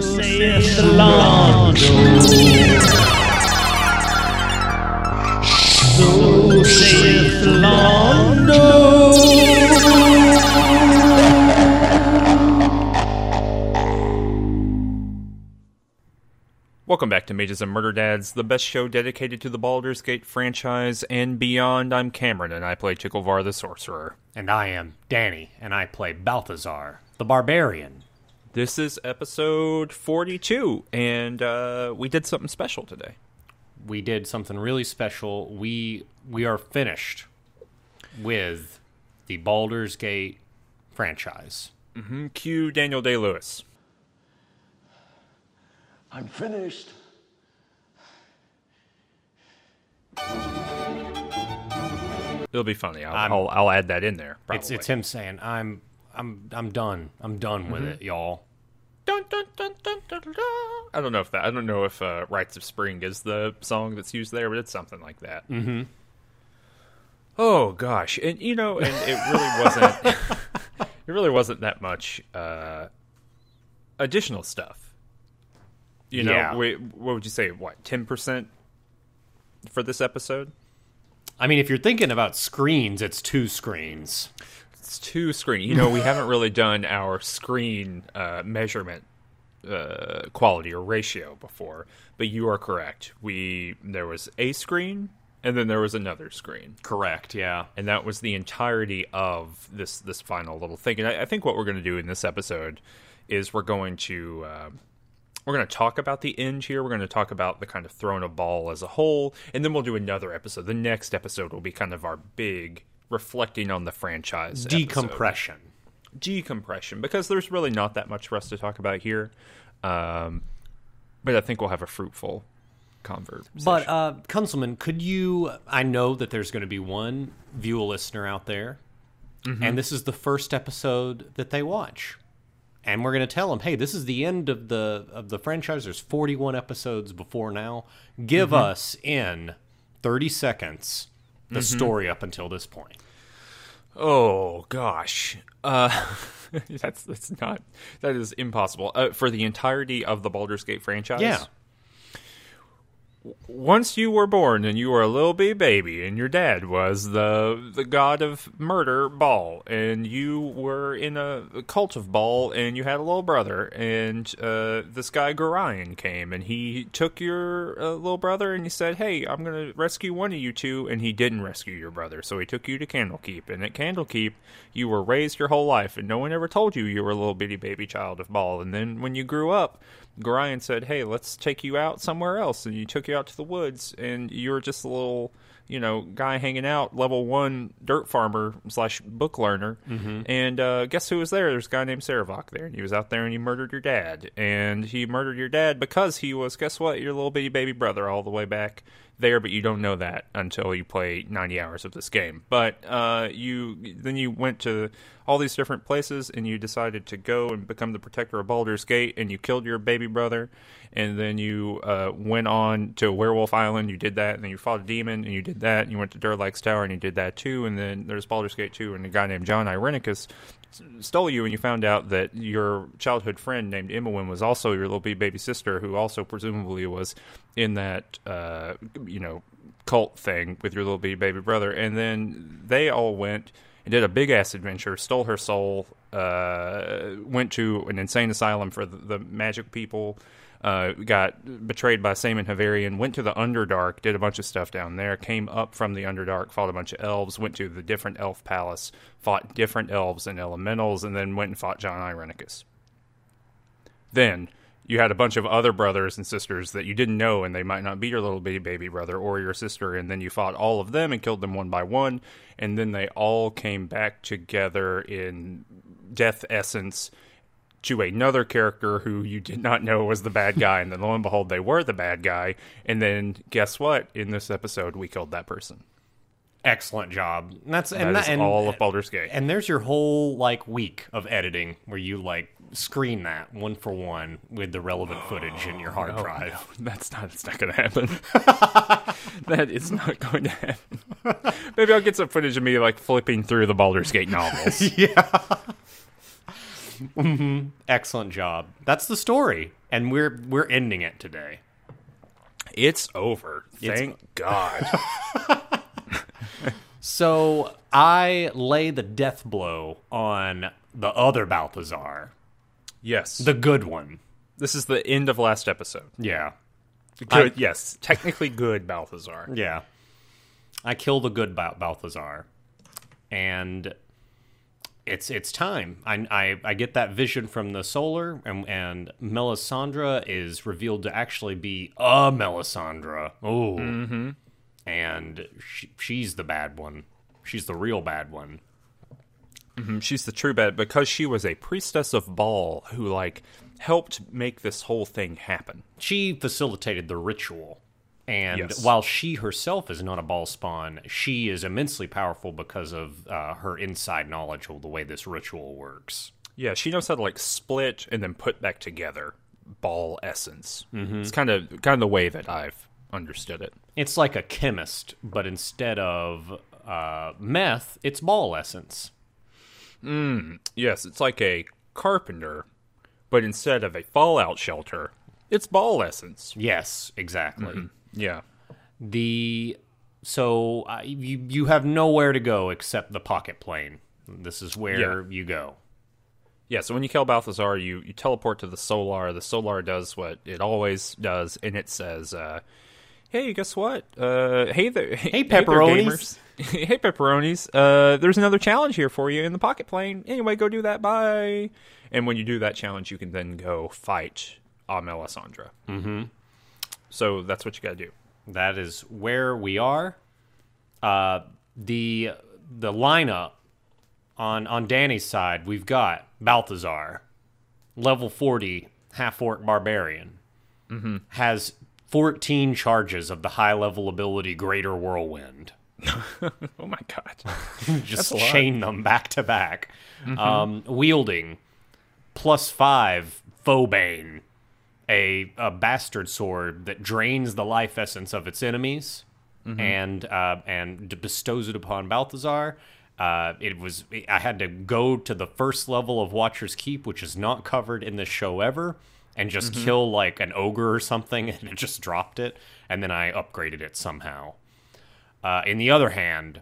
saith the Lord. So saith the Lord. Welcome back to Mages and Murder Dads, the best show dedicated to the Baldur's Gate franchise and beyond. I'm Cameron, and I play Chikkelvar the Sorcerer. And I am Danny, and I play Balthazar, the Barbarian. This is episode 42, and uh, we did something special today. We did something really special. We we are finished with the Baldur's Gate franchise. Mm, Cue Daniel Day Lewis. I'm finished. It'll be funny. I'll, I'm- I'll, I'll add that in there. Probably. It's it's him saying, "I'm I'm I'm done. I'm done with it, y'all." Dun, dun, dun, dun, dun, dun, dun. I don't know if that. I don't know if uh, "Rites of Spring" is the song that's used there, but it's something like that. Mm-hmm. Oh gosh, and you know, and it really wasn't. it really wasn't that much uh, additional stuff. You know, Yeah. we, what would you say? What ten percent for this episode? I mean, if you're thinking about screens, it's two screens. It's two screen. You know, we haven't really done our screen uh, measurement uh, quality or ratio before, but you are correct. We there was a screen and then there was another screen, Correct. Yeah. and that was the entirety of this this final little thing. And I, I think what we're going to do in this episode is we're going to. Uh, we're going to talk about the end here. We're going to talk about the kind of throne of Bhaal as a whole, and then we'll do another episode. The next episode will be kind of our big reflecting on the franchise episode Decompression. decompression because there's really not that much for us to talk about here. Um, but I think we'll have a fruitful conversation. But uh, Kunzelman, could you? I know that there's going to be one viewer listener out there, and this is the first episode that they watch, and we're going to tell them, hey, this is the end of the of the franchise. There's 41 episodes before now. Give us in 30 seconds the story up until this point. oh gosh, uh, that's that's not that is impossible uh, for the entirety of the Baldur's Gate franchise. Yeah. Once you were born and you were a little bitty baby and your dad was the the god of murder Bhaal and you were in a, a cult of Bhaal and you had a little brother and uh, this guy Gorion came and he took your uh, little brother and he said hey I'm gonna rescue one of you two and he didn't rescue your brother. So he took you to Candlekeep and at Candlekeep you were raised your whole life and no one ever told you you were a little bitty baby child of Bhaal. And then when you grew up Gorion said, "Hey, let's take you out somewhere else," and you took you out to the woods, and you were just a little, you know, guy hanging out, level one dirt farmer slash book learner. Mm-hmm. And uh, guess who was there? There's a guy named Sarevok there, and he was out there, and he murdered your dad, and he murdered your dad because he was, guess what, your little bitty baby brother all the way back there, but you don't know that until you play 90 hours of this game. But uh, you then you went to all these different places and you decided to go and become the protector of Baldur's Gate and you killed your baby brother and then you uh, went on to Werewolf Island. You did that and then you fought a demon and you did that and you went to Durlag's Tower and you did that too. And then there's Baldur's Gate 2 and a guy named John Irenicus stole you and you found out that your childhood friend named Imoen was also your little baby sister who also presumably was in that uh, you know cult thing with your little baby brother. And then they all went and did a big ass adventure stole her soul uh, went to an insane asylum for the, the magic people uh, got betrayed by Saemon Havarian, went to the Underdark, did a bunch of stuff down there, came up from the Underdark, fought a bunch of elves, went to the different elf palace, fought different elves and elementals, and then went and fought John Irenicus. Then you had a bunch of other brothers and sisters that you didn't know, and they might not be your little baby baby brother or your sister, and then you fought all of them and killed them one by one, and then they all came back together in death essence to another character who you did not know was the bad guy, and then lo and behold, they were the bad guy. And then guess what? In this episode, we killed that person. Excellent job. And that's That and that, and, all of Baldur's Gate. And there's your whole like week of editing where you like screen that one for one with the relevant footage in your hard Oh, drive. no, that's not. It's not going to happen. that is not going to happen. Maybe I'll get some footage of me like flipping through the Baldur's Gate novels. Mm-hmm. Excellent job. That's the story. and we're we're ending it today. It's over. Thank God. So I lay the death blow on the other Balthazar, yes. the good one. this is the end of last episode. Yeah, Good. yes. Technically good, Balthazar. yeah. I kill the good Bal- Balthazar, and it's it's time. I, I I get that vision from the solar, and and Melissan is revealed to actually be a Melisandre. Oh, mm-hmm. and she, she's the bad one. She's the real bad one. Mm, She's the true bad because she was a priestess of Bhaal who, like, helped make this whole thing happen. She facilitated the ritual. And Yes. while she herself is not a Bhaal spawn, she is immensely powerful because of uh, her inside knowledge of the way this ritual works. Yeah, she knows how to like split and then put back together Bhaal essence. Mm-hmm. It's kind of kind of the way that I've understood it. It's like a chemist, but instead of uh, meth, it's Bhaal essence. Yes, it's like a carpenter, but instead of a fallout shelter, it's Bhaal essence. Yes, exactly. Yeah. The so uh, you you have nowhere to go except the pocket plane. This is where Yeah. you go. Yeah, so when you kill Balthazar, you, you teleport to the Solar. The Solar does what it always does, and it says, uh, "Hey, guess what? Uh, hey there, hey, there, pepperonis. gamers. hey pepperonis. Uh, there's another challenge here for you in the pocket plane. Anyway, go do that. Bye." And when you do that challenge, you can then go fight uh, Melissan. Mm-hmm. So that's what you got to do. That is where we are. Uh, the the lineup on on Danny's side, we've got Balthazar, level forty, half orc barbarian, Mm-hmm. has fourteen charges of the high level ability Greater Whirlwind. Oh my god! Just a. Mm-hmm. chain them back to back. Um, wielding plus five Foebane, a a bastard sword that drains the life essence of its enemies, and uh, and bestows it upon Balthazar. Uh, it was I had to go to the first level of Watcher's Keep, which is not covered in this show ever, and just kill like an ogre or something, and it just dropped it, and then I upgraded it somehow. Uh, in the other hand,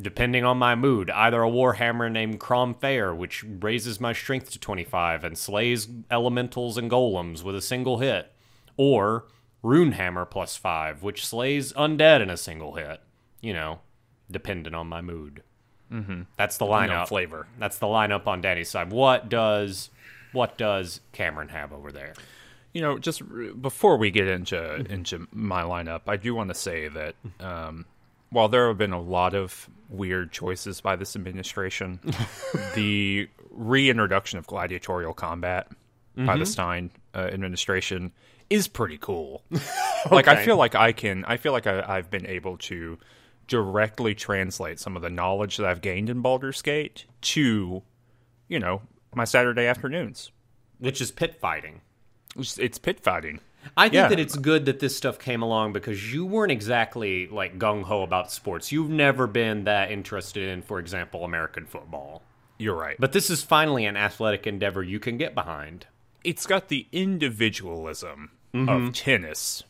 depending on my mood, either a warhammer named Crom Faeyr, which raises my strength to 25 and slays elementals and golems with a single hit, or Runehammer plus 5, which slays undead in a single hit. You know, depending on my mood. Mm-hmm. That's the lineup. know, flavor. That's the lineup on Danny's side. What does what does Cameron have over there? You know, just r- before we get into into my lineup, I do want to say that um, while there have been a lot of weird choices by this administration, the reintroduction of gladiatorial combat by the Stein uh, administration is pretty cool. Like, I feel like I can. I feel like I, I've been able to directly translate some of the knowledge that I've gained in Baldur's Gate to, you know, my Saturday afternoons. Which is pit fighting. It's, it's pit fighting. I think Yeah. that it's good that this stuff came along because you weren't exactly like gung ho about sports. You've never been that interested in, for example, American football. You're right. But this is finally an athletic endeavor you can get behind. it's got the individualism Mm-hmm. of tennis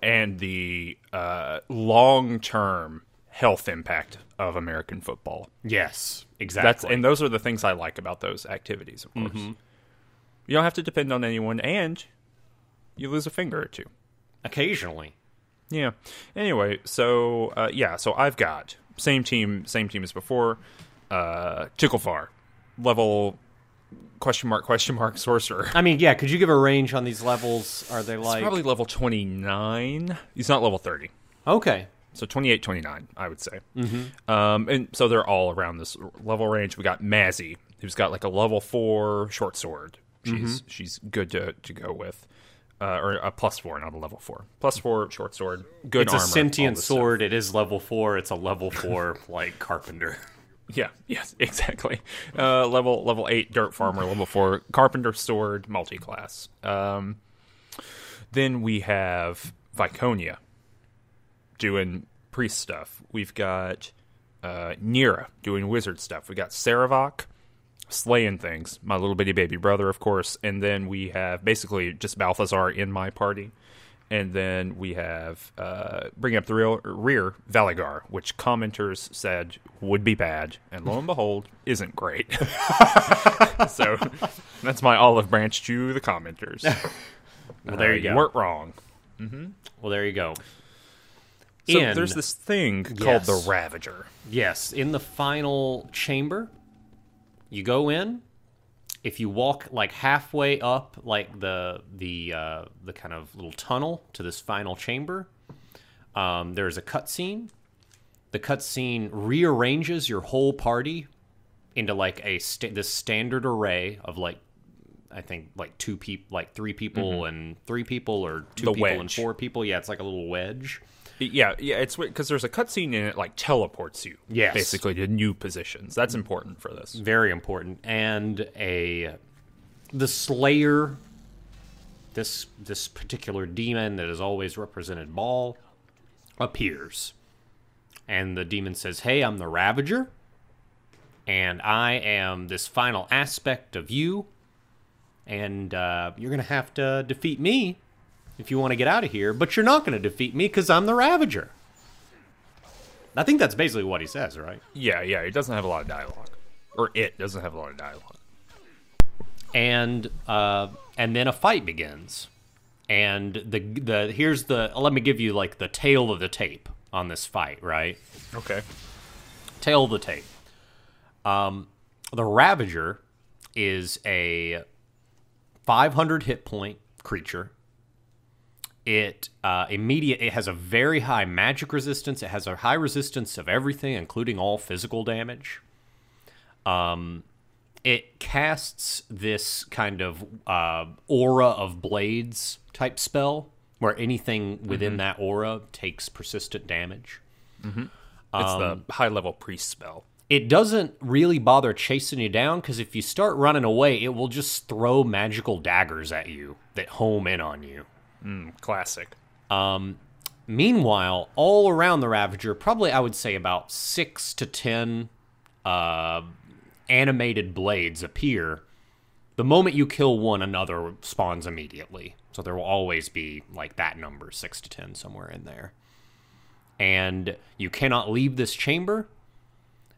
and the uh, long term health impact of American football. Yes, exactly. That's and those are the things I like about those activities. Of course, Mm-hmm. you don't have to depend on anyone, and you lose a finger or two. occasionally. Yeah. Anyway, so uh, yeah, so I've got same team, same team as before. Uh, Ticklefar, level question mark question mark sorcerer. I mean, yeah. Could you give a range on these levels? Are they like It's probably level 29. He's not level 30. okay? So 28, 29, I would say. Mm-hmm. Um, and so they're all around this level range. We got Mazzy, who's got like a level 4 short sword. She's she's good to, to go with. Uh, or a plus 4, not a level 4. Plus 4 short sword. Good It's armor. a sentient this stuff. sword. It is level four. It's a level four like carpenter. Yeah, yes, exactly. Uh, level level eight dirt farmer, level four carpenter sword, multi class. Um, then we have Viconia doing priest stuff. We've got uh, Neera doing wizard stuff. We got Sarevok slaying things. My little bitty baby brother, of course, and then we have basically just Balthazar in my party, and then we have uh, bring up the real, rear Valygar, which commenters said would be bad, and lo and behold, isn't great. so that's my olive branch to the commenters. Well, there Uh, you go. weren't wrong. Well, there you go. So In- there's this thing called the Ravager. Yes, in the final chamber, you go in. If you walk like halfway up, like the the uh, the kind of little tunnel to this final chamber, um, there's a cutscene. The cutscene rearranges your whole party into like a sta- this standard array of like I think like two people, like three people and three people, or two Mm-hmm. The people and four people. Yeah, it's like a little wedge. Yeah, yeah, it's because there's a cutscene in it like teleports you, Yes. basically to new positions. That's important for this. very important and a the slayer this this particular demon that has always represented Bhaal appears and the demon says hey i'm the ravager and i am this final aspect of you and uh, you're gonna have to defeat me if you want to get out of here but you're not gonna defeat me because i'm the ravager i think that's basically what he says right Yeah, yeah, it doesn't have a lot of dialogue, or it doesn't have a lot of dialogue. and uh, and then a fight begins. And the the here's the let me give you like the tail of the tape on this fight, right? Okay. Tail of the tape. Um, the Ravager is a 500 hit point creature. It uh, immediate. It has a very high magic resistance. It has a high resistance of everything, including all physical damage. Um, it casts this kind of uh, aura of blades type spell, where anything within that aura takes persistent damage. It's Um, the high level priest spell. It doesn't really bother chasing you down because if you start running away, it will just throw magical daggers at you that home in on you. Classic. Um, Meanwhile, all around the Ravager, probably I would say about six to ten uh, animated blades appear. The moment you kill one, another spawns immediately. So there will always be like that number, six to ten, somewhere in there. And you cannot leave this chamber.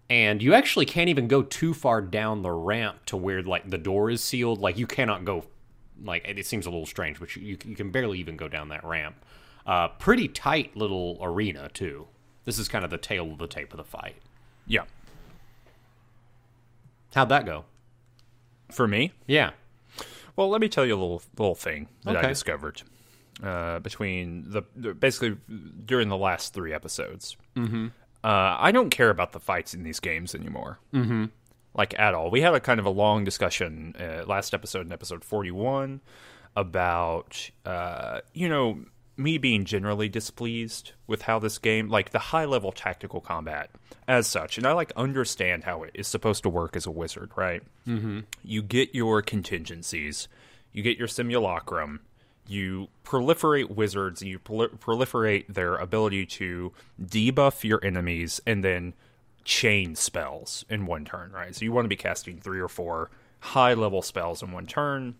And you actually can't even go too far down the ramp to where like the door is sealed. Like you cannot go like it seems a little strange, but you, you can barely even go down that ramp. Uh, pretty tight little arena too. This is kind of the tail of the tape of the fight. Yeah. How'd that go? For me, Yeah. well, let me tell you a little little thing that I discovered uh, between the the- basically during the last three episodes. Mm-hmm. Uh, I don't care about the fights in these games anymore. Mm-hmm. Like at all. We had a kind of a long discussion uh, last episode in episode forty one about uh, you know me being generally displeased with how this game like the high level tactical combat as such. And i like understand how it is supposed to work as a wizard right? Mm-hmm. you get your contingencies. You get your simulacrum. You proliferate wizards. You prol- proliferate their ability to debuff your enemies and then chain spells in one turn right so you want to be casting three or four high level spells in one turn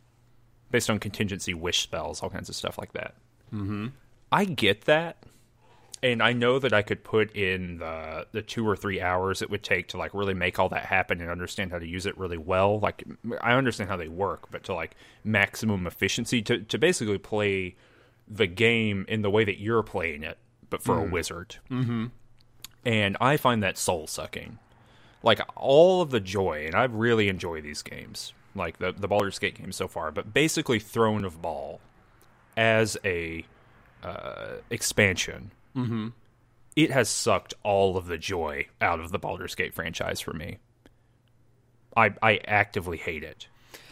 based on contingency wish spells, all kinds of stuff like that. Mm-hmm. I get that, and I know that I could put in the the two or three hours it would take to like really make all that happen and understand how to use it really well. Like I understand how they work, but to like maximum efficiency to to basically play the game in the way that you're playing it, but for a wizard. Mm-hmm. And I find that soul sucking like all of the joy, and I really enjoy these games, like the the Baldur's Gate games so far. But basically, Throne of Bhaal as a uh, expansion, it has sucked all of the joy out of the Baldur's Gate franchise for me. I I actively hate it.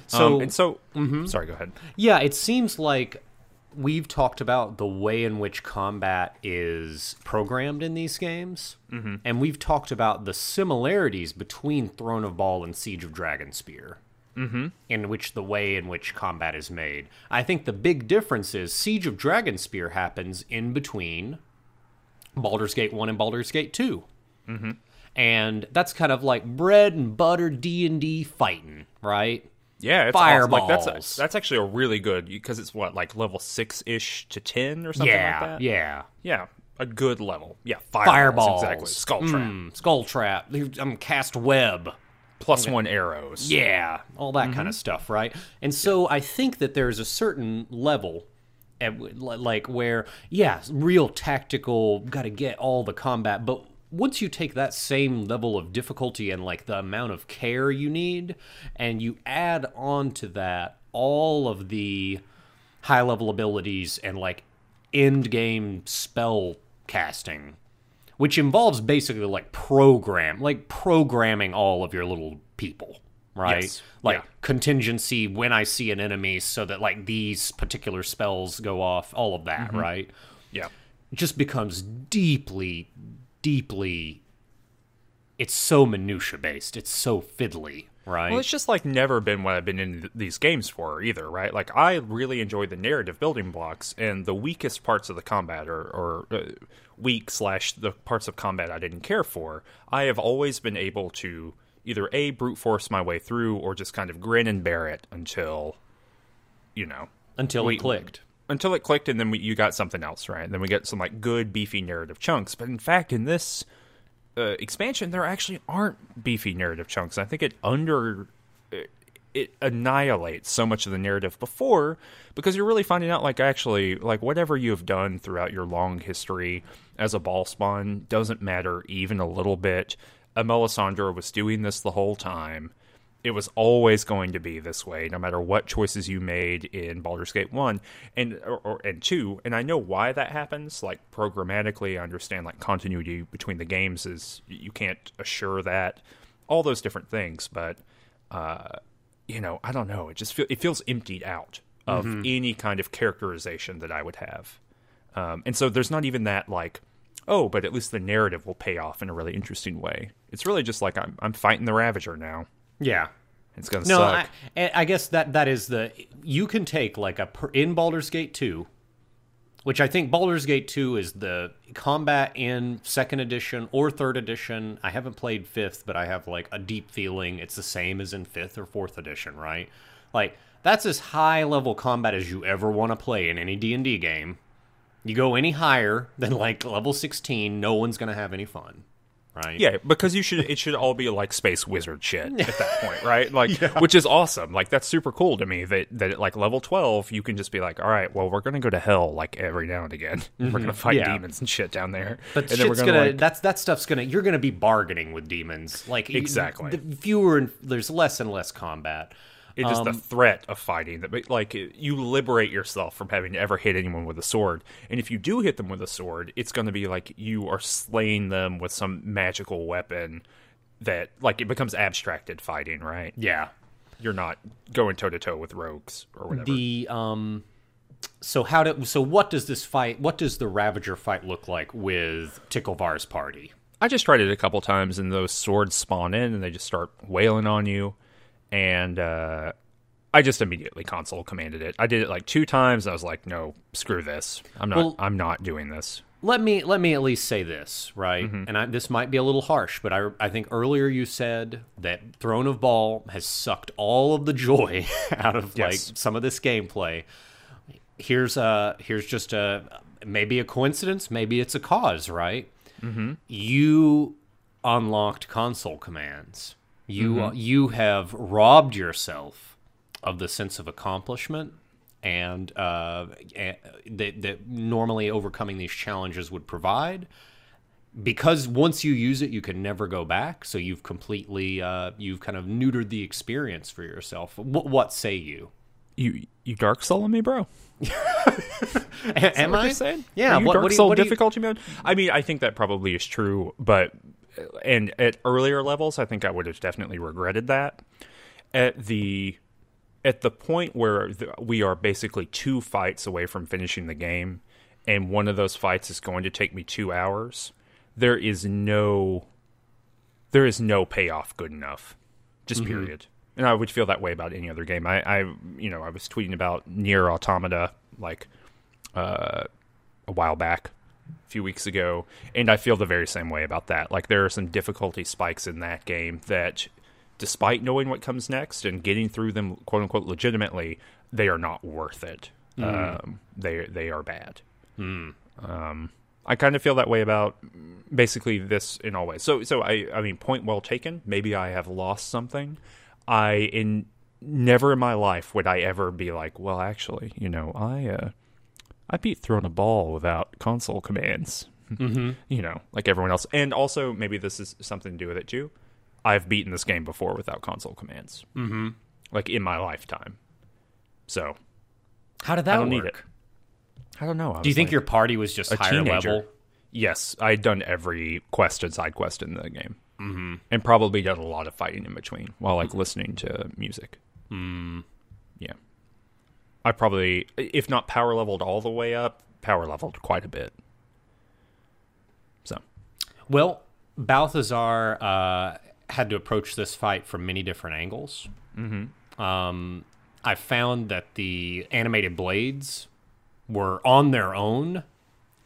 So- um, and so, sorry, go ahead. Yeah, it seems like we've talked about the way in which combat is programmed in these games, mm-hmm. and we've talked about the similarities between Throne of Bhaal and Siege of Dragonspear. Mm-hmm. In which the way in which combat is made. I think the big difference is Siege of Dragonspear happens in between Baldur's Gate 1 and Baldur's Gate 2. and that's kind of like bread and butter D and D fighting, right? Yeah, it's awesome. like Fireballs. that's that's actually a really good because it's what like level six ish to ten or something yeah, like that. yeah. yeah, a good level. Yeah, fireballs, Fireballs, exactly. Skull trap Mm, skull trap. I'm cast web. plus one arrows. Yeah, all that kind of stuff, right? And so I think that there's a certain level at, like where yeah, real tactical, got to get all the combat, but once you take that same level of difficulty and like the amount of care you need and you add on to that all of the high level abilities and like end game spell casting which involves basically like program, like programming all of your little people, right? Yes. Like Yeah. contingency when I see an enemy so that like these particular spells go off, all of that, mm-hmm. right? yeah. Just becomes deeply, deeply it's so minutia based. It's so fiddly, right? Well, it's just like never been what I've been in th- these games for either, right? Like I really enjoy the narrative building blocks, and the weakest parts of the combat, or, or uh, weak slash the parts of combat I didn't care for, I have always been able to either a brute force my way through, or just kind of grin and bear it until, you know, Until we- it clicked. Until it clicked, and then we, you got something else, right? then we get some like good beefy narrative chunks. But in fact, in this uh, expansion, there actually aren't beefy narrative chunks. I think it under it, it annihilates so much of the narrative before because you're really finding out like actually like whatever you have done throughout your long history as a Bhaal spawn doesn't matter even a little bit. Melissan was doing this the whole time it was always going to be this way, no matter what choices you made in Baldur's Gate one and or, or and two. And I know why that happens. Like programmatically, I understand like continuity between the games is you can't assure that all those different things. But uh, you know, I don't know. It just feel, it feels emptied out of any kind of characterization that I would have. Um, and so there's not even that like, oh, but at least the narrative will pay off in a really interesting way. It's really just like I'm I'm fighting the Ravager now. Yeah. It's gonna No, suck. I, I guess that that is the you can take like a per, in Baldur's Gate 2, which I think Baldur's Gate 2 is the combat in second edition or third edition. I haven't played fifth, but I have like a deep feeling it's the same as in fifth or fourth edition, right? Like that's as high level combat as you ever want to play in any D&D game. You go any higher than like level 16, no one's going to have any fun, right? Yeah, because you should. It should all be like space wizard shit at that point, right? Like, which is awesome. Like, that's super cool to me. That that at like level twelve, you can just be like, all right, well, we're gonna go to hell like every now and again. We're gonna fight Mm-hmm. Yeah. demons and shit down there. But and shit's gonna, like, that's that stuff's gonna you're gonna be bargaining with demons like you- Exactly. the fewer and there's less and less combat It's just Um, the threat of fighting that, like, you liberate yourself from having to ever hit anyone with a sword. And if you do hit them with a sword, it's going to be like you are slaying them with some magical weapon that, like, it becomes abstracted fighting, right? yeah You're not going toe to toe with rogues or whatever. the um so how do so what does this fight what does the ravager fight look like with ticklevar's party I just tried it a couple times, and those swords spawn in, and they just start wailing on you. And uh, I just immediately console commanded it. I did it like two times. I was like, no, screw this. I'm not. Well- I'm not doing this. let me let me at least say this right Mm-hmm. and I, this might be a little harsh but I, I think earlier you said that throne of Bhaal has sucked all of the joy out of Yes. like some of this gameplay here's a here's just a maybe a coincidence maybe it's a cause right mm-hmm. you unlocked console commands you you have robbed yourself of the sense of accomplishment and uh, that, that normally overcoming these challenges would provide because once you use it you can never go back so you've completely uh, you've kind of neutered the experience for yourself what, what say you You you dark soul me, bro. am i saying? yeah Are you what, dark what do you, soul what do you- difficulty mode. I mean, I think that probably is true, but and at earlier levels, I think I would have definitely regretted that. At the at the point where we are basically two fights away from finishing the game, and one of those fights is going to take me two hours. There is no there is no payoff good enough. Just Mm-hmm. period. And I would feel that way about any other game. I, I you know, I was tweeting about Nier Automata like uh, a while back, few weeks ago, and I feel the very same way about that. Like there are some difficulty spikes in that game that, despite knowing what comes next and getting through them, quote unquote, legitimately, they are not worth it. Um, they they are bad. Um, I kind of feel that way about basically this in all ways. So so I I mean point well taken. Maybe I have lost something. I in never in my life would I ever be like, well, actually, you know, I uh, I beat Throne of Bhaal without console commands. Mm-hmm. You know, like everyone else. And also, maybe this is something to do with it too. I've beaten this game before without console commands. Mm-hmm. Like in my lifetime. So How did that I don't work? need it. I don't know. I Do you think like your party was just a higher teenager. level? Yes, I'd done every quest and side quest in the game, mm-hmm. and probably done a lot of fighting in between while like listening to music. Mm. Yeah, I probably, if not power leveled all the way up, power leveled quite a bit. So Well, Balthazar uh, had to approach this fight from many different angles. Mm-hmm. Um, I found that the animated blades were on their own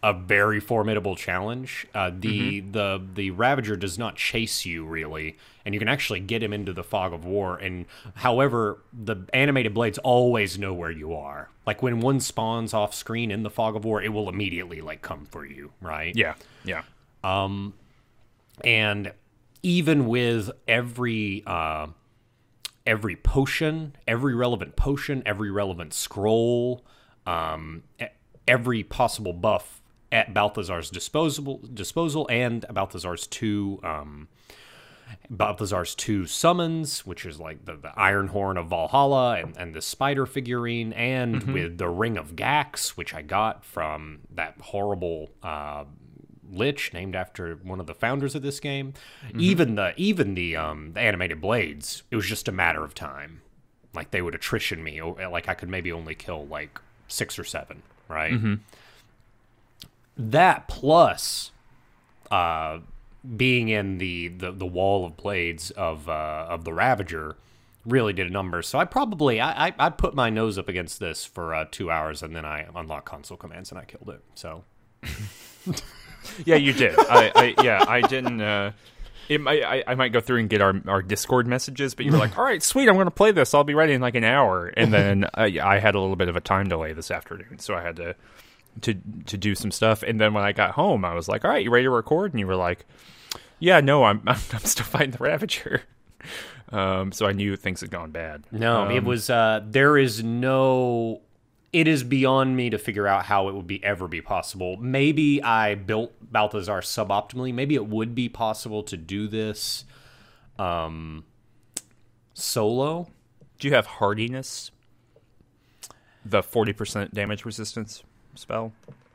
a very formidable challenge. Uh, the the the Ravager does not chase you really, and you can actually get him into the fog of war. And however, the animated blades always know where you are. Like when one spawns off screen in the fog of war, it will immediately like come for you, right? yeah, yeah, Um, and even with every uh, every potion, every relevant potion, every relevant scroll, um, every possible buff at Balthazar's disposable disposal, and Balthazar's two um, Balthazar's two summons, which is like the, the Iron Horn of Valhalla and, and the spider figurine, and with the Ring of Gaxx, which I got from that horrible uh, lich named after one of the founders of this game. Even the even the um, the animated blades, it was just a matter of time. Like they would attrition me, or like I could maybe only kill like six or seven, right? That plus uh, being in the, the the wall of blades of uh, of the Ravager really did a number. So I probably I I, I put my nose up against this for uh, two hours and then I unlocked console commands and I killed it. So yeah. You did. I, I yeah, I didn't. Uh, it might, I, I might go through and get our, our Discord messages, but you were like, "All right, sweet, I'm going to play this. I'll be ready in like an hour." And then I, I had a little bit of a time delay this afternoon, so I had to to to do some stuff. And then when I got home, I was like, "All right, you ready to record?" And you were like, "Yeah, no, I'm I'm, I'm still fighting the Ravager." Um, so I knew things had gone bad. no, it was uh, there is no. It is beyond me to figure out how it would be ever be possible. Maybe I built Balthazar suboptimally. Maybe it would be possible to do this um, solo. Do you have hardiness? The forty percent damage resistance spell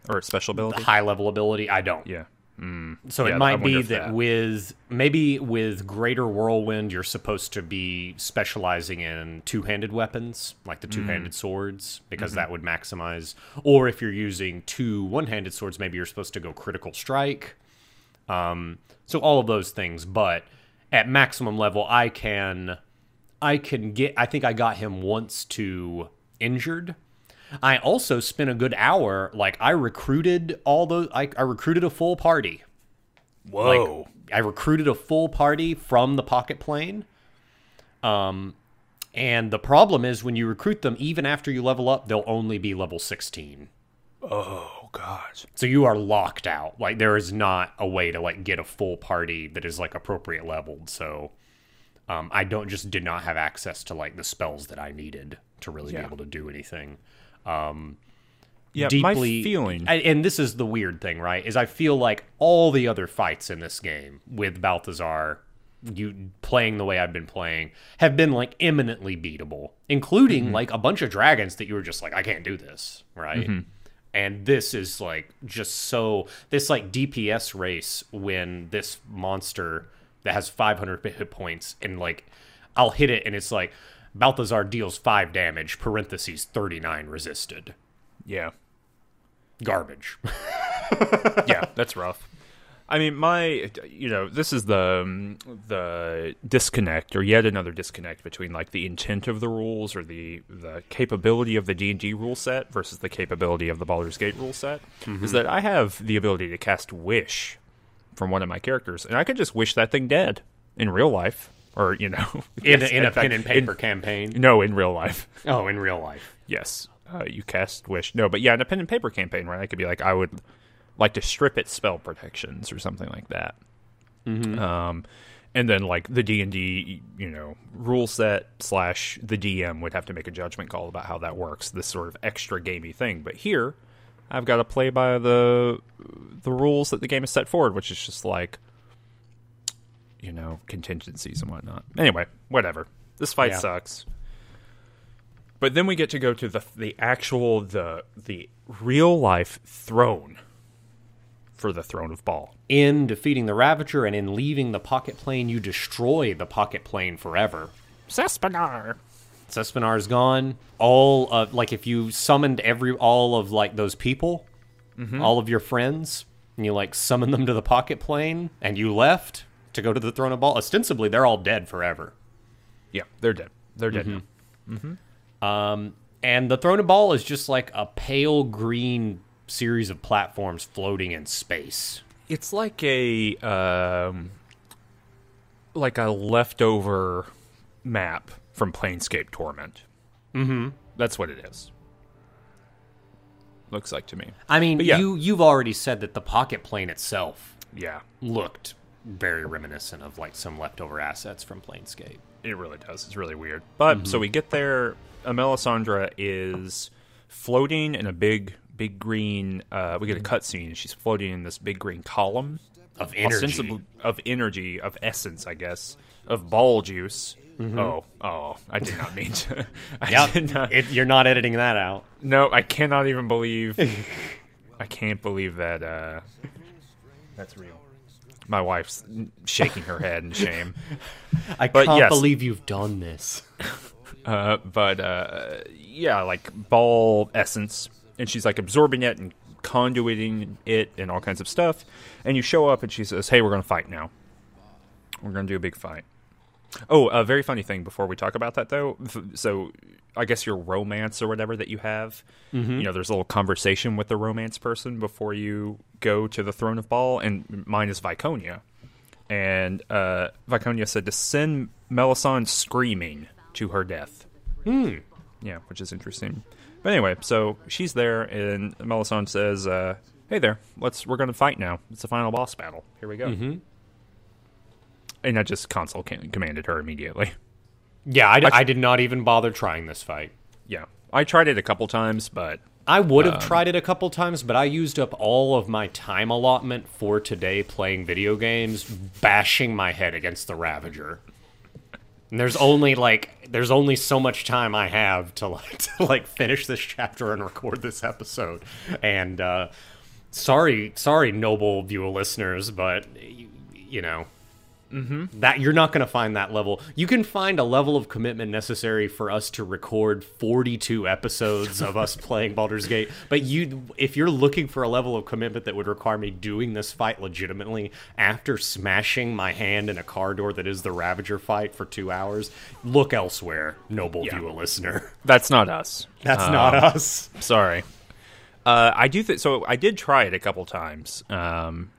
or special ability? high level ability. I don't. Yeah. Mm. So Yeah, it might be that, that- with maybe with greater whirlwind, you're supposed to be specializing in two-handed weapons, like the mm. two-handed swords, because mm-hmm. that would maximize. Or if you're using two one-handed swords, maybe you're supposed to go critical strike. Um, so all of those things, but at maximum level, I can, I can get. I think I got him once to injured. I also spent a good hour. Like I recruited all those. I, I recruited a full party. Whoa. I recruited a full party from the pocket plane. Um, and the problem is when you recruit them, even after you level up, they'll only be level 16. oh gosh. So you are locked out. Like there is not a way to like get a full party that is like appropriate leveled. So um, I don't just did not have access to like the spells that I needed to really Yeah. be able to do anything. Yeah, deeply my feeling. And this is the weird thing right is i feel like all the other fights in this game with balthazar you playing the way i've been playing have been like eminently beatable including Mm-hmm. like a bunch of dragons that you were just like i can't do this right Mm-hmm. and this is like just so this like dps race when this monster that has 500 hit points and like i'll hit it and it's like balthazar deals 5 damage parentheses 39 resisted yeah. garbage yeah, that's rough. I mean, my, you know, this is the um, the disconnect, or yet another disconnect between like the intent of the rules or the the capability of the D and D rule set versus the capability of the Baldur's Gate rule set. Is that I have the ability to cast Wish from one of my characters, and I could just wish that thing dead in real life, or you know, In, yes, a, in a fact, pen and paper in- campaign. no, in real life. Oh, in real life. Yes, uh, you cast wish. No, but yeah, in a pen and paper campaign, right? I could be like, I would like to strip its spell protections or something like that. Um, and then like the D and D, you know, rule set slash the DM would have to make a judgment call about how that works. This sort of extra gamey thing, but here. I've got to play by the the rules that the game has set forward, which is just like you know contingencies and whatnot. Anyway, whatever. This fight Yeah. sucks. But then we get to go to the the actual the the real life throne for the throne of Bhaal. In defeating the Ravager and in leaving the pocket plane, you destroy the pocket plane forever. Cespenar. Cespenar is gone. All of like if you summoned every all of like those people, mm-hmm. all of your friends, and you like summon them to the pocket plane, and you left to go to the throne of Bhaal. Ostensibly, they're all dead forever. Yeah, they're dead. They're dead Mm-hmm. now. And the throne of Bhaal is just like a pale green series of platforms floating in space. It's like a um, like a leftover map from Planescape Torment. Mm-hmm. That's what it is. Looks like to me. I mean, yeah. you you've already said that the pocket plane itself Yeah, looked very reminiscent of like some leftover assets from Planescape. it really does. It's really weird. But so we get there. Melissan is floating in a big, big green. Uh, we get a cutscene. She's floating in this big green column Of energy. of energy, of essence, I guess, of ball juice. Oh, oh! I did not mean to. I Yep. did not. It, you're not editing that out. No, I cannot even believe. I can't believe that. uh That's real. My wife's shaking her head in shame. I But can't yes. believe you've done this. Uh, but uh, yeah, like Bhaal essence, and she's like absorbing it and conduiting it and all kinds of stuff. And you show up, and she says, "Hey, we're going to fight now. We're going to do a big fight." Oh, a very funny thing before we talk about that though. So, I guess your romance or whatever that you have, you know, there's a little conversation with the romance person before you go to the throne of Bhaal, and mine is Viconia. And uh, Viconia said to send Melissan screaming to her death. Hmm. Yeah, which is interesting. But anyway, so she's there, and Melissan says, uh, "Hey there, let's we're going to fight now. It's the final boss battle. Here we go." Mm-hmm. And I just console can- commanded her immediately. Yeah, I, d- I did not even bother trying this fight. Yeah, I tried it a couple times, but I would Um, have tried it a couple times, but I used up all of my time allotment for today playing video games, bashing my head against the Ravager. And there's only like there's only so much time I have to like to like finish this chapter and record this episode. And uh, sorry, sorry, noble viewer listeners, but you, you know that you're not going to find that level. You can find a level of commitment necessary for us to record 42 episodes of us playing Baldur's Gate, but you if you're looking for a level of commitment that would require me doing this fight legitimately after smashing my hand in a car door that is the Ravager fight for 2 hours, look elsewhere, noble Yeah. viewer listener. that's not us. That's not us. Sorry. Uh, I do think so. I did try it a couple times, um,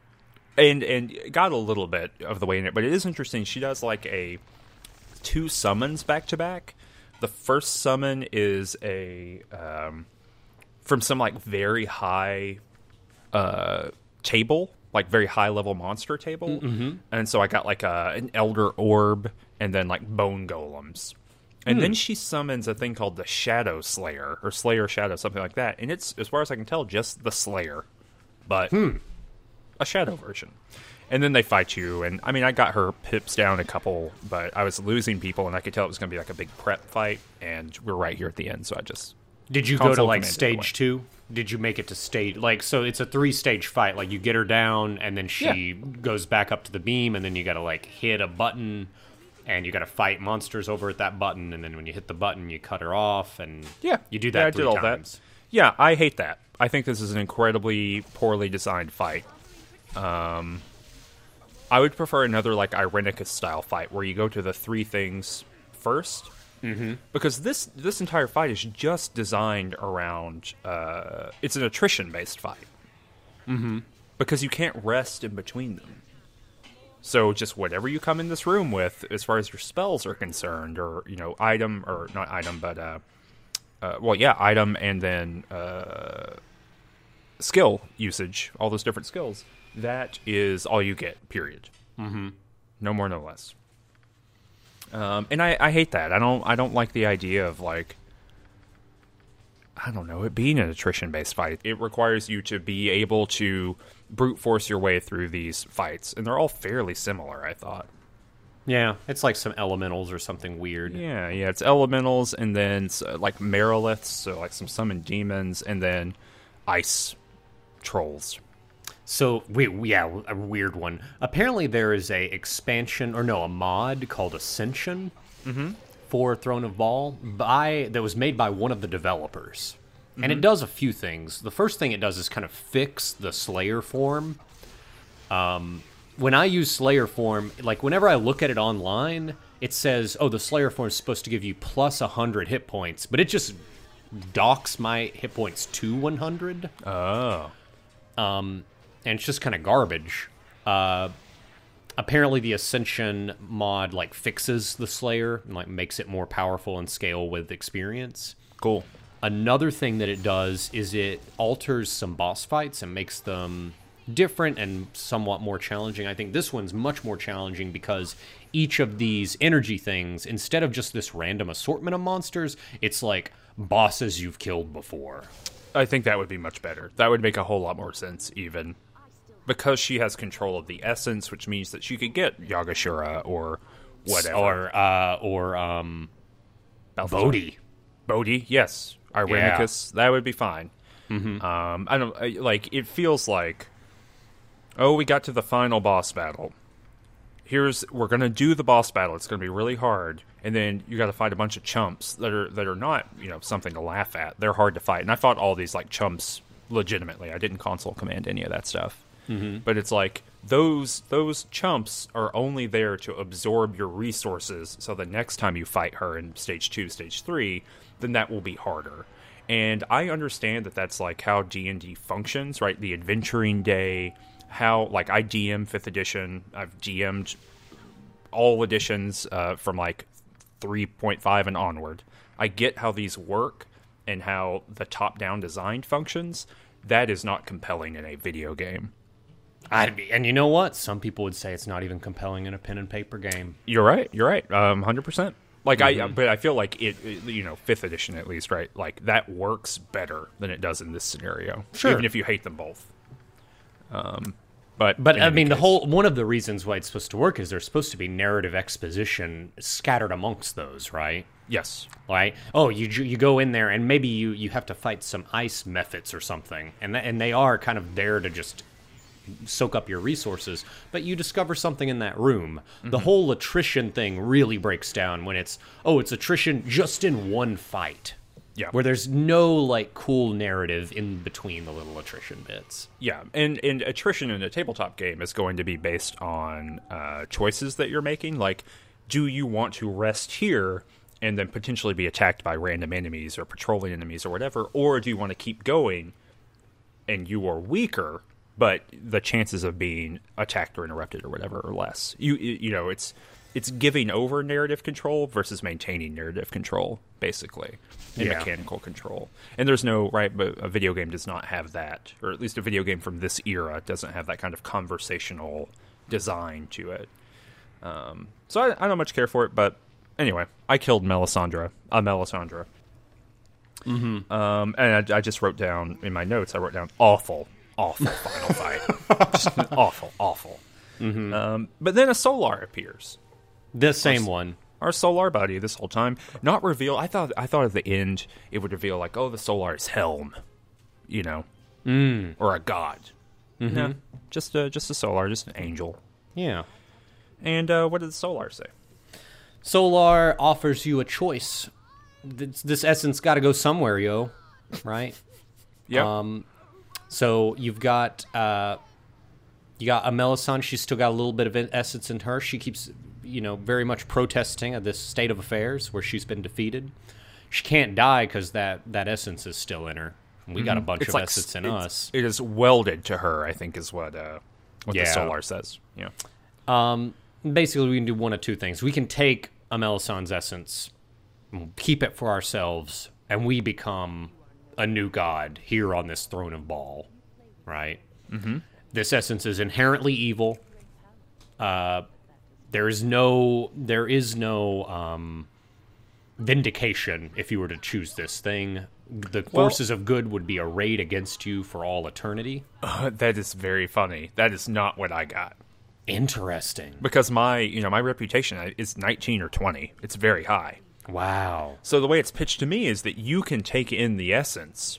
and and got a little bit of the way in it. But it is interesting. She does like a two summons back to back. The first summon is a um, from some like very high uh, table, like very high level monster table, and so I got like a an elder orb and then like bone golems. And then she summons a thing called the Shadow Slayer or Slayer Shadow, something like that. And it's, as far as I can tell, just the Slayer, but a Shadow version. And then they fight you. And I mean, I got her pips down a couple, but I was losing people, and I could tell it was going to be like a big prep fight. And we're right here at the end, so I just Did you go to like stage two? Did you make it to stage like so? It's a three stage fight. Like you get her down, and then she goes back up to the beam, and then you got to like hit a button, and you got to fight monsters over at that button, and then when you hit the button, you cut her off, and Yeah, you do that Yeah, I did all times. that. Yeah, I hate that. I think this is an incredibly poorly designed fight. Um, I would prefer another like Irenicus style fight where you go to the three things 1st mm-hmm. because this this entire fight is just designed around. Uh, it's an attrition based fight. Mm-hmm. Because you can't rest in between them. So just whatever you come in this room with, as far as your spells are concerned, or you know, item or not item, but uh, uh well, yeah, item and then uh, skill usage, all those different skills. That is all you get. Period. Mm-hmm. No more, no less. Um, and I, I hate that. I don't I don't like the idea of like I don't know it being an attrition based fight. It requires you to be able to brute force your way through these fights, and they're all fairly similar. I thought. Yeah, it's like some elementals or something weird. Yeah, yeah, it's elementals, and then like Mariliths, so like some summon demons, and then ice trolls. So we yeah, a weird one. Apparently, there is a expansion or no, a mod called Ascension mm-hmm. for Throne of Bhaal by that was made by one of the developers, mm-hmm. and it mm-hmm. does a few things. The first thing it does is kind of fix the Slayer form. Um, when I use Slayer form, like whenever I look at it online, it says, "Oh, the Slayer form is supposed to give you plus hundred hit points," but it just docks my hit points to 100. Oh. Um, and it's just kind of garbage. Uh, apparently, the Ascension mod like fixes the Slayer and like makes it more powerful and scale with experience. Cool. Another thing that it does is it alters some boss fights and makes them different and somewhat more challenging. I think this one's much more challenging because each of these energy things, instead of just this random assortment of monsters, it's like bosses you've killed before. I think that would be much better. That would make a whole lot more sense, even because she has control of the essence, which means that she could get Yaga-Shura or whatever, or uh, or um, Bodhi. Bodhi, yes, Irenicus. Yeah. That would be fine. Mm-hmm. Um, I don't I, like. It feels like, oh, we got to the final boss battle. Here's we're gonna do the boss battle. It's gonna be really hard, and then you got to fight a bunch of chumps that are that are not you know something to laugh at. They're hard to fight, and I fought all these like chumps legitimately. I didn't console command any of that stuff. Mm-hmm. But it's like those those chumps are only there to absorb your resources. So the next time you fight her in stage two, stage three, then that will be harder. And I understand that that's like how D and D functions, right? The adventuring day, how like I DM fifth edition, I've DM'd all editions uh, from like three point five and onward. I get how these work and how the top down design functions. That is not compelling in a video game. I'd be, and you know what? Some people would say it's not even compelling in a pen and paper game. You're right. You're right. Um, hundred percent. Like mm-hmm. I, but I feel like it, it, you know, fifth edition at least, right? Like that works better than it does in this scenario. Sure. Even if you hate them both. Um, but but I mean, case. the whole one of the reasons why it's supposed to work is there's supposed to be narrative exposition scattered amongst those, right? Yes. Right. Oh, you you go in there and maybe you you have to fight some ice mephits or something, and th- and they are kind of there to just soak up your resources, but you discover something in that room. Mm-hmm. The whole attrition thing really breaks down when it's, oh, it's attrition just in one fight. Yeah. Where there's no like cool narrative in between the little attrition bits. Yeah, and and attrition in a tabletop game is going to be based on uh, choices that you're making. Like, do you want to rest here and then potentially be attacked by random enemies or patrolling enemies or whatever, or do you want to keep going and you are weaker but the chances of being attacked or interrupted or whatever are less. You you know, it's it's giving over narrative control versus maintaining narrative control, basically, and yeah. mechanical control. And there's no right, but a video game does not have that, or at least a video game from this era doesn't have that kind of conversational design to it. Um, so I, I don't much care for it, but anyway, I killed Melisandre, a uh, Melisandre. Mm-hmm. Um, and I, I just wrote down in my notes. I wrote down awful awful final fight. Just awful, awful. Mm-hmm. Um, but then a Solar appears. The same our, one. Our Solar buddy this whole time. Not reveal. I thought. I thought at the end it would reveal like, oh, the Solar is Helm. You know, mm. or a god. Mm-hmm. No, just a just a Solar, just an angel. Yeah. And uh, what did the Solar say? Solar offers you a choice. This, this essence got to go somewhere, yo. Right. yeah. Um, so you've got uh, you got Amelisande. She's still got a little bit of essence in her. She keeps, you know, very much protesting at this state of affairs where she's been defeated. She can't die because that that essence is still in her. We got a bunch It's of like essence in us. It is welded to her. I think is what uh, what Yeah. the Solar says. Yeah. Um, basically, we can do one of two things. We can take Amelisande's essence, keep it for ourselves, and we become a new god here on this throne of Bhaal, right? Mm-hmm. This essence is inherently evil. Uh, there is no, there is no um, vindication if you were to choose this thing. The forces of good would be arrayed against you for all eternity. Uh, that is very funny. That is not what I got Interesting. because my you know my reputation is 19 or 20. It's very high. Wow. So the way it's pitched to me is that you can take in the essence,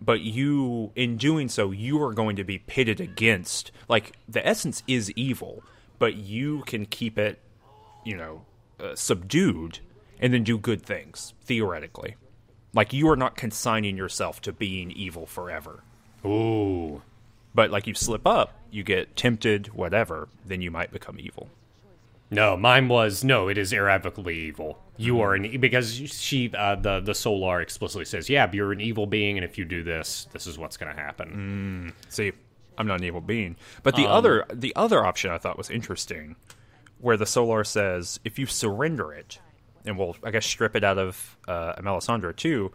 but you, in doing so, you are going to be pitted against. Like the essence is evil, but you can keep it, you know, uh, subdued, and then do good things theoretically. Like you are not consigning yourself to being evil forever. Ooh. But like you slip up, you get tempted, whatever, then you might become evil. No, mine was no. It is irrevocably evil. You are an because she uh, the the Solar explicitly says, yeah, you're an evil being, and if you do this, this is what's going to happen. See, I'm not an evil being. But the other the other option I thought was interesting, where the Solar says if you surrender it, and we'll I guess strip it out of uh, Melisandre too,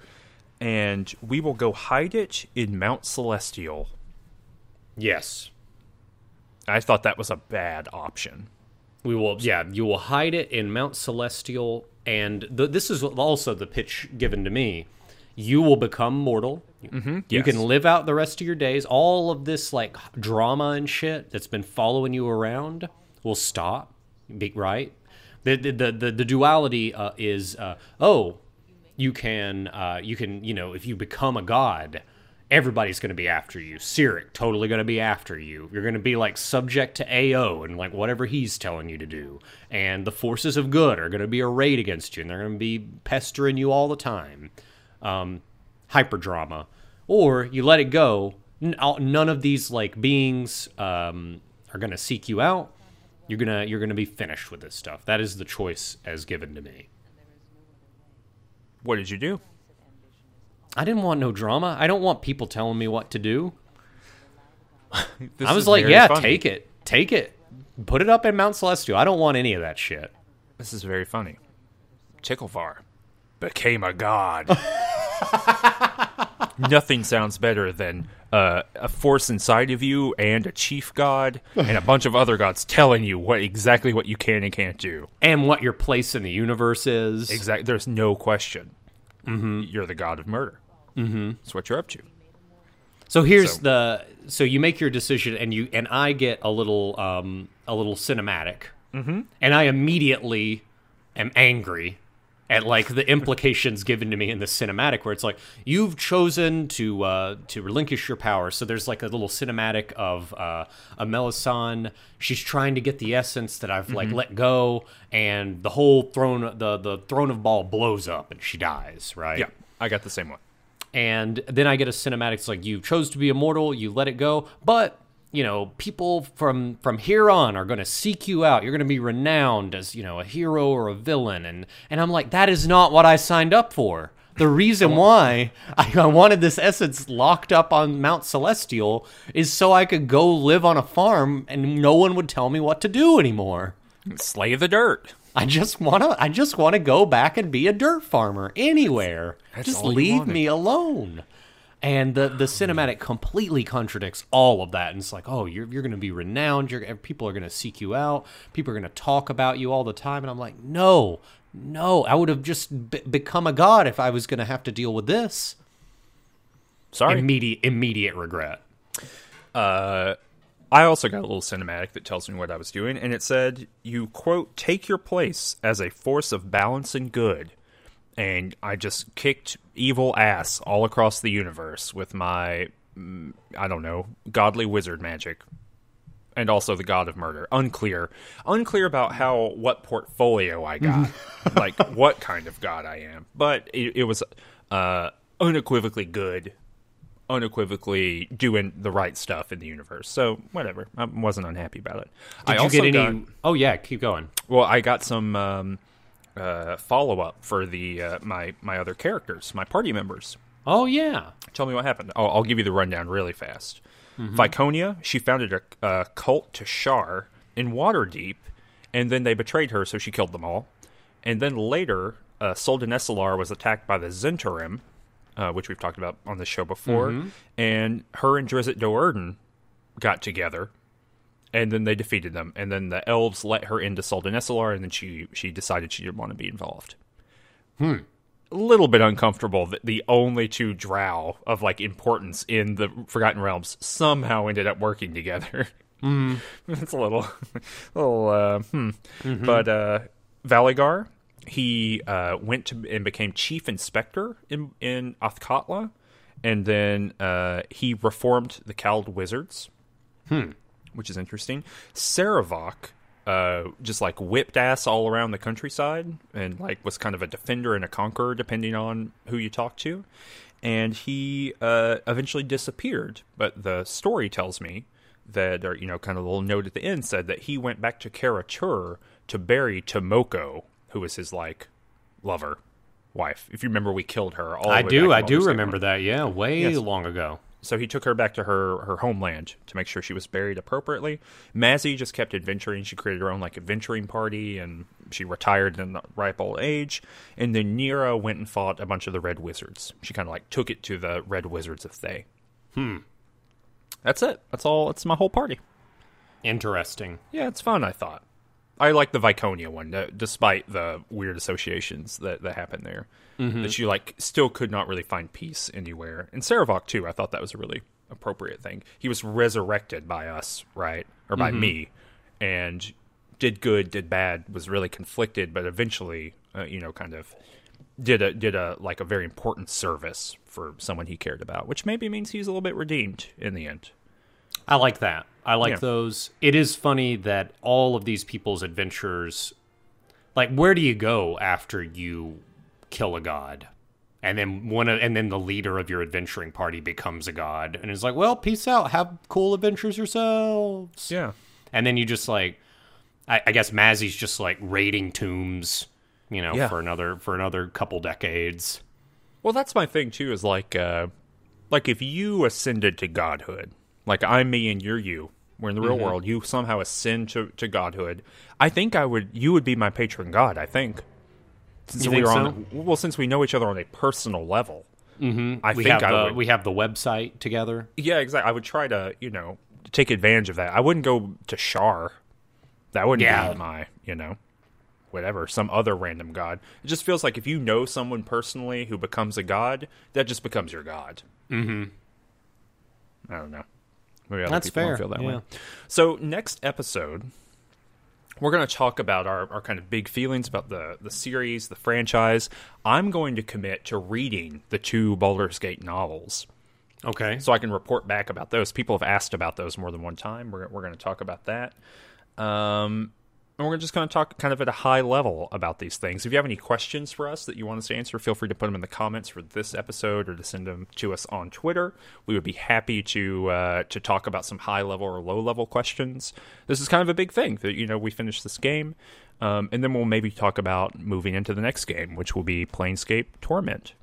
and we will go hide it in Mount Celestial. Yes, I thought that was a bad option. We will. Yeah, you will hide it in Mount Celestial, and the, this is also the pitch given to me. You will become mortal. Mm-hmm, you yes. can live out the rest of your days. All of this like drama and shit that's been following you around will stop. Be, right? The the the, the, the duality uh, is uh, oh, you can uh, you can you know if you become a god, everybody's going to be after you. Cyric totally going to be after you. You're going to be like subject to AO and like whatever he's telling you to do. And the forces of good are going to be arrayed against you, and they're going to be pestering you all the time. Um, hyperdrama, or you let it go. None of these like beings um, are going to seek you out. You're gonna you're gonna be finished with this stuff. That is the choice as given to me. What did you do? I didn't want no drama. I don't want people telling me what to do. I was like, yeah, funny. take it. Take it. Put it up in Mount Celestial. I don't want any of that shit. This is very funny. Ticklevar became a god. Nothing sounds better than uh, a force inside of you and a chief god and a bunch of other gods telling you what exactly what you can and can't do. And what your place in the universe is. Exactly. There's no question. Mm-hmm. You're the god of murder. Mm-hmm. That's what you're up to. So here's So- the so you make your decision and you and I get a little um a little cinematic. Mm-hmm. And I immediately am angry at like the implications given to me in the cinematic where it's like you've chosen to uh to relinquish your power. So there's like a little cinematic of uh a Melisande. She's trying to get the essence that I've like let go and the whole throne the the throne of Bhaal blows up and she dies, right? Yeah, I got the same one. And then I get a cinematic. It's like you chose to be immortal, you let it go, but you know people from from here on are going to seek you out. You're going to be renowned as you know a hero or a villain, and and I'm like that is not what I signed up for. The reason why I, I wanted this essence locked up on Mount Celestial is so I could go live on a farm and no one would tell me what to do anymore. Slay the dirt. I just wanna I just wanna go back and be a dirt farmer anywhere. That's just leave me alone. And the the cinematic completely contradicts all of that. And it's like, oh, you're you're gonna be renowned. You're people are gonna seek you out. People are gonna talk about you all the time. And I'm like, no, no. I would have just be- become a god if I was gonna have to deal with this. Sorry. Immediate immediate regret. Uh, I also got a little cinematic that tells me what I was doing, and it said, "You quote take your place as a force of balance and good." And I just kicked evil ass all across the universe with my, mm, I don't know, godly wizard magic, and also the god of murder. Unclear, unclear about how what portfolio I got, like what kind of god I am, but it, it was uh, unequivocally good unequivocally doing the right stuff in the universe. So whatever, I wasn't unhappy about it. I Did you also get any? got- Oh yeah, keep going. well, I got some um, uh, follow up for the uh, my my other characters, my party members. Oh yeah. Tell me what happened. Oh, I'll give you the rundown really fast. Viconia, she founded a, a cult to Shar in Waterdeep, and then they betrayed her, so she killed them all. And then later, uh, Suldanessellar was attacked by the Zhentarim, uh, which we've talked about on the show before, and her and Drizzt Do'Urden got together, and then they defeated them. And then the elves let her into Suldanessellar, and then she she decided she didn't want to be involved a little bit uncomfortable that the only two drow of like importance in the Forgotten Realms somehow ended up working together. Mm. It's a little, little, uh, hmm. But uh, Valygar, he uh, went to and became chief inspector in in Athkatla, and then uh, he reformed the Cowled wizards which is interesting. Sarevok uh, just like whipped ass all around the countryside and like was kind of a defender and a conqueror depending on who you talk to. And he uh, eventually disappeared. But the story tells me that, or you know, kind of a little note at the end said that he went back to Kara-Tur to bury Tomoko, who was his like lover wife. If you remember, we killed her. All the I do. I do remember that. Yeah, way Yes. long ago. So he took her back to her her homeland to make sure she was buried appropriately. Mazzy just kept adventuring. She created her own like adventuring party, and she retired in the ripe old age. And then Neera went and fought a bunch of the Red Wizards. She kind of like took it to the Red Wizards of Thay. Hmm. That's it. That's all. That's my whole party. Interesting. Yeah, it's fun. I thought. I like the Viconia one, uh, despite the weird associations that that happen there. That you like still could not really find peace anywhere. And Sarevok too. I thought that was a really appropriate thing. He was resurrected by us, right, or by me, and did good, did bad, was really conflicted, but eventually, uh, you know, kind of did a did a like a very important service for someone he cared about, which maybe means he's a little bit redeemed in the end. I like that. I like Yeah. those. It is funny that all of these people's adventures, like, where do you go after you kill a god? And then one, of, and then the leader of your adventuring party becomes a god, and is like, "Well, peace out. Have cool adventures yourselves." Yeah. And then you just like, I, I guess Mazzy's just like raiding tombs, you know, Yeah. for another for another couple decades. Well, that's my thing too. Is like, uh, like if you ascended to godhood, like I'm me and you're you. We're in the real world. You somehow ascend to, to godhood. I think I would. You would be my patron god. I think. Since You we were so? on, well, since we know each other on a personal level, mm-hmm. I We think have I the would. we have the website together. yeah, exactly. I would try to, you know, take advantage of that. I wouldn't go to Shar. That wouldn't Yeah. be my, you know, whatever, some other random god. It just feels like if you know someone personally who becomes a god, that just becomes your god. Mm-hmm. I don't know. Maybe other That's people don't fair, feel that yeah. way. So next episode, we're going to talk about our, our kind of big feelings about the, the series, the franchise. I'm going to commit to reading the two Baldur's Gate novels Okay. so I can report back about those. People have asked about those more than one time. We're we're going to talk about that. Um, and we're just going to talk kind of at a high level about these things. If you have any questions for us that you want us to answer, feel free to put them in the comments for this episode or to send them to us on Twitter. We would be happy to uh, to talk about some high level or low level questions. This is kind of a big thing that you know we finish this game, um, and then we'll maybe talk about moving into the next game, which will be Planescape Torment.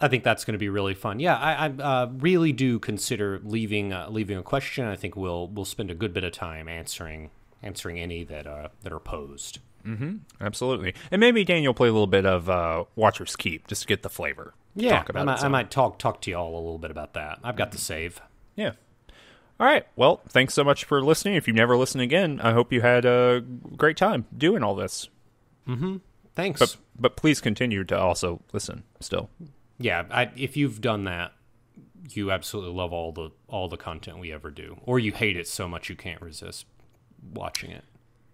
I think that's going to be really fun. Yeah, I, I uh, really do consider leaving uh, leaving a question. I think we'll we'll spend a good bit of time answering answering any that uh, that are posed. Absolutely. And maybe Daniel play a little bit of uh, Watcher's Keep just to get the flavor. Yeah, Talk about I, might, I might talk talk to y'all a little bit about that. I've got the save. Yeah. All right. Well, thanks so much for listening. If you never listen again, I hope you had a great time doing all this. Mm-hmm. Thanks. But but please continue to also listen still. yeah, I, if you've done that, you absolutely love all the all the content we ever do, or you hate it so much you can't resist watching it.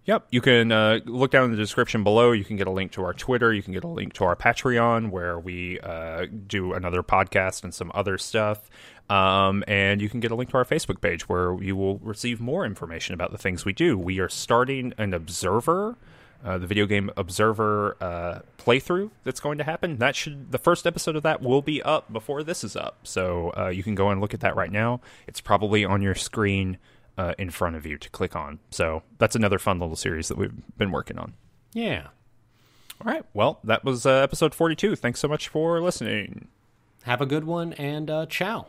Yep. You can uh, look down in the description below. You can get a link to our Twitter. You can get a link to our Patreon where we uh, do another podcast and some other stuff. Um, and you can get a link to our Facebook page where you will receive more information about the things we do. We are starting an observer uh, the video game Observer uh, playthrough that's going to happen. That should the first episode of that will be up before this is up, so uh, you can go and look at that right now. It's probably on your screen uh, in front of you to click on. So that's another fun little series that we've been working on. Yeah. All right, well that was uh, episode forty-two. Thanks so much for listening. Have a good one and uh, ciao.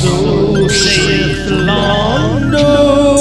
So saith Londo.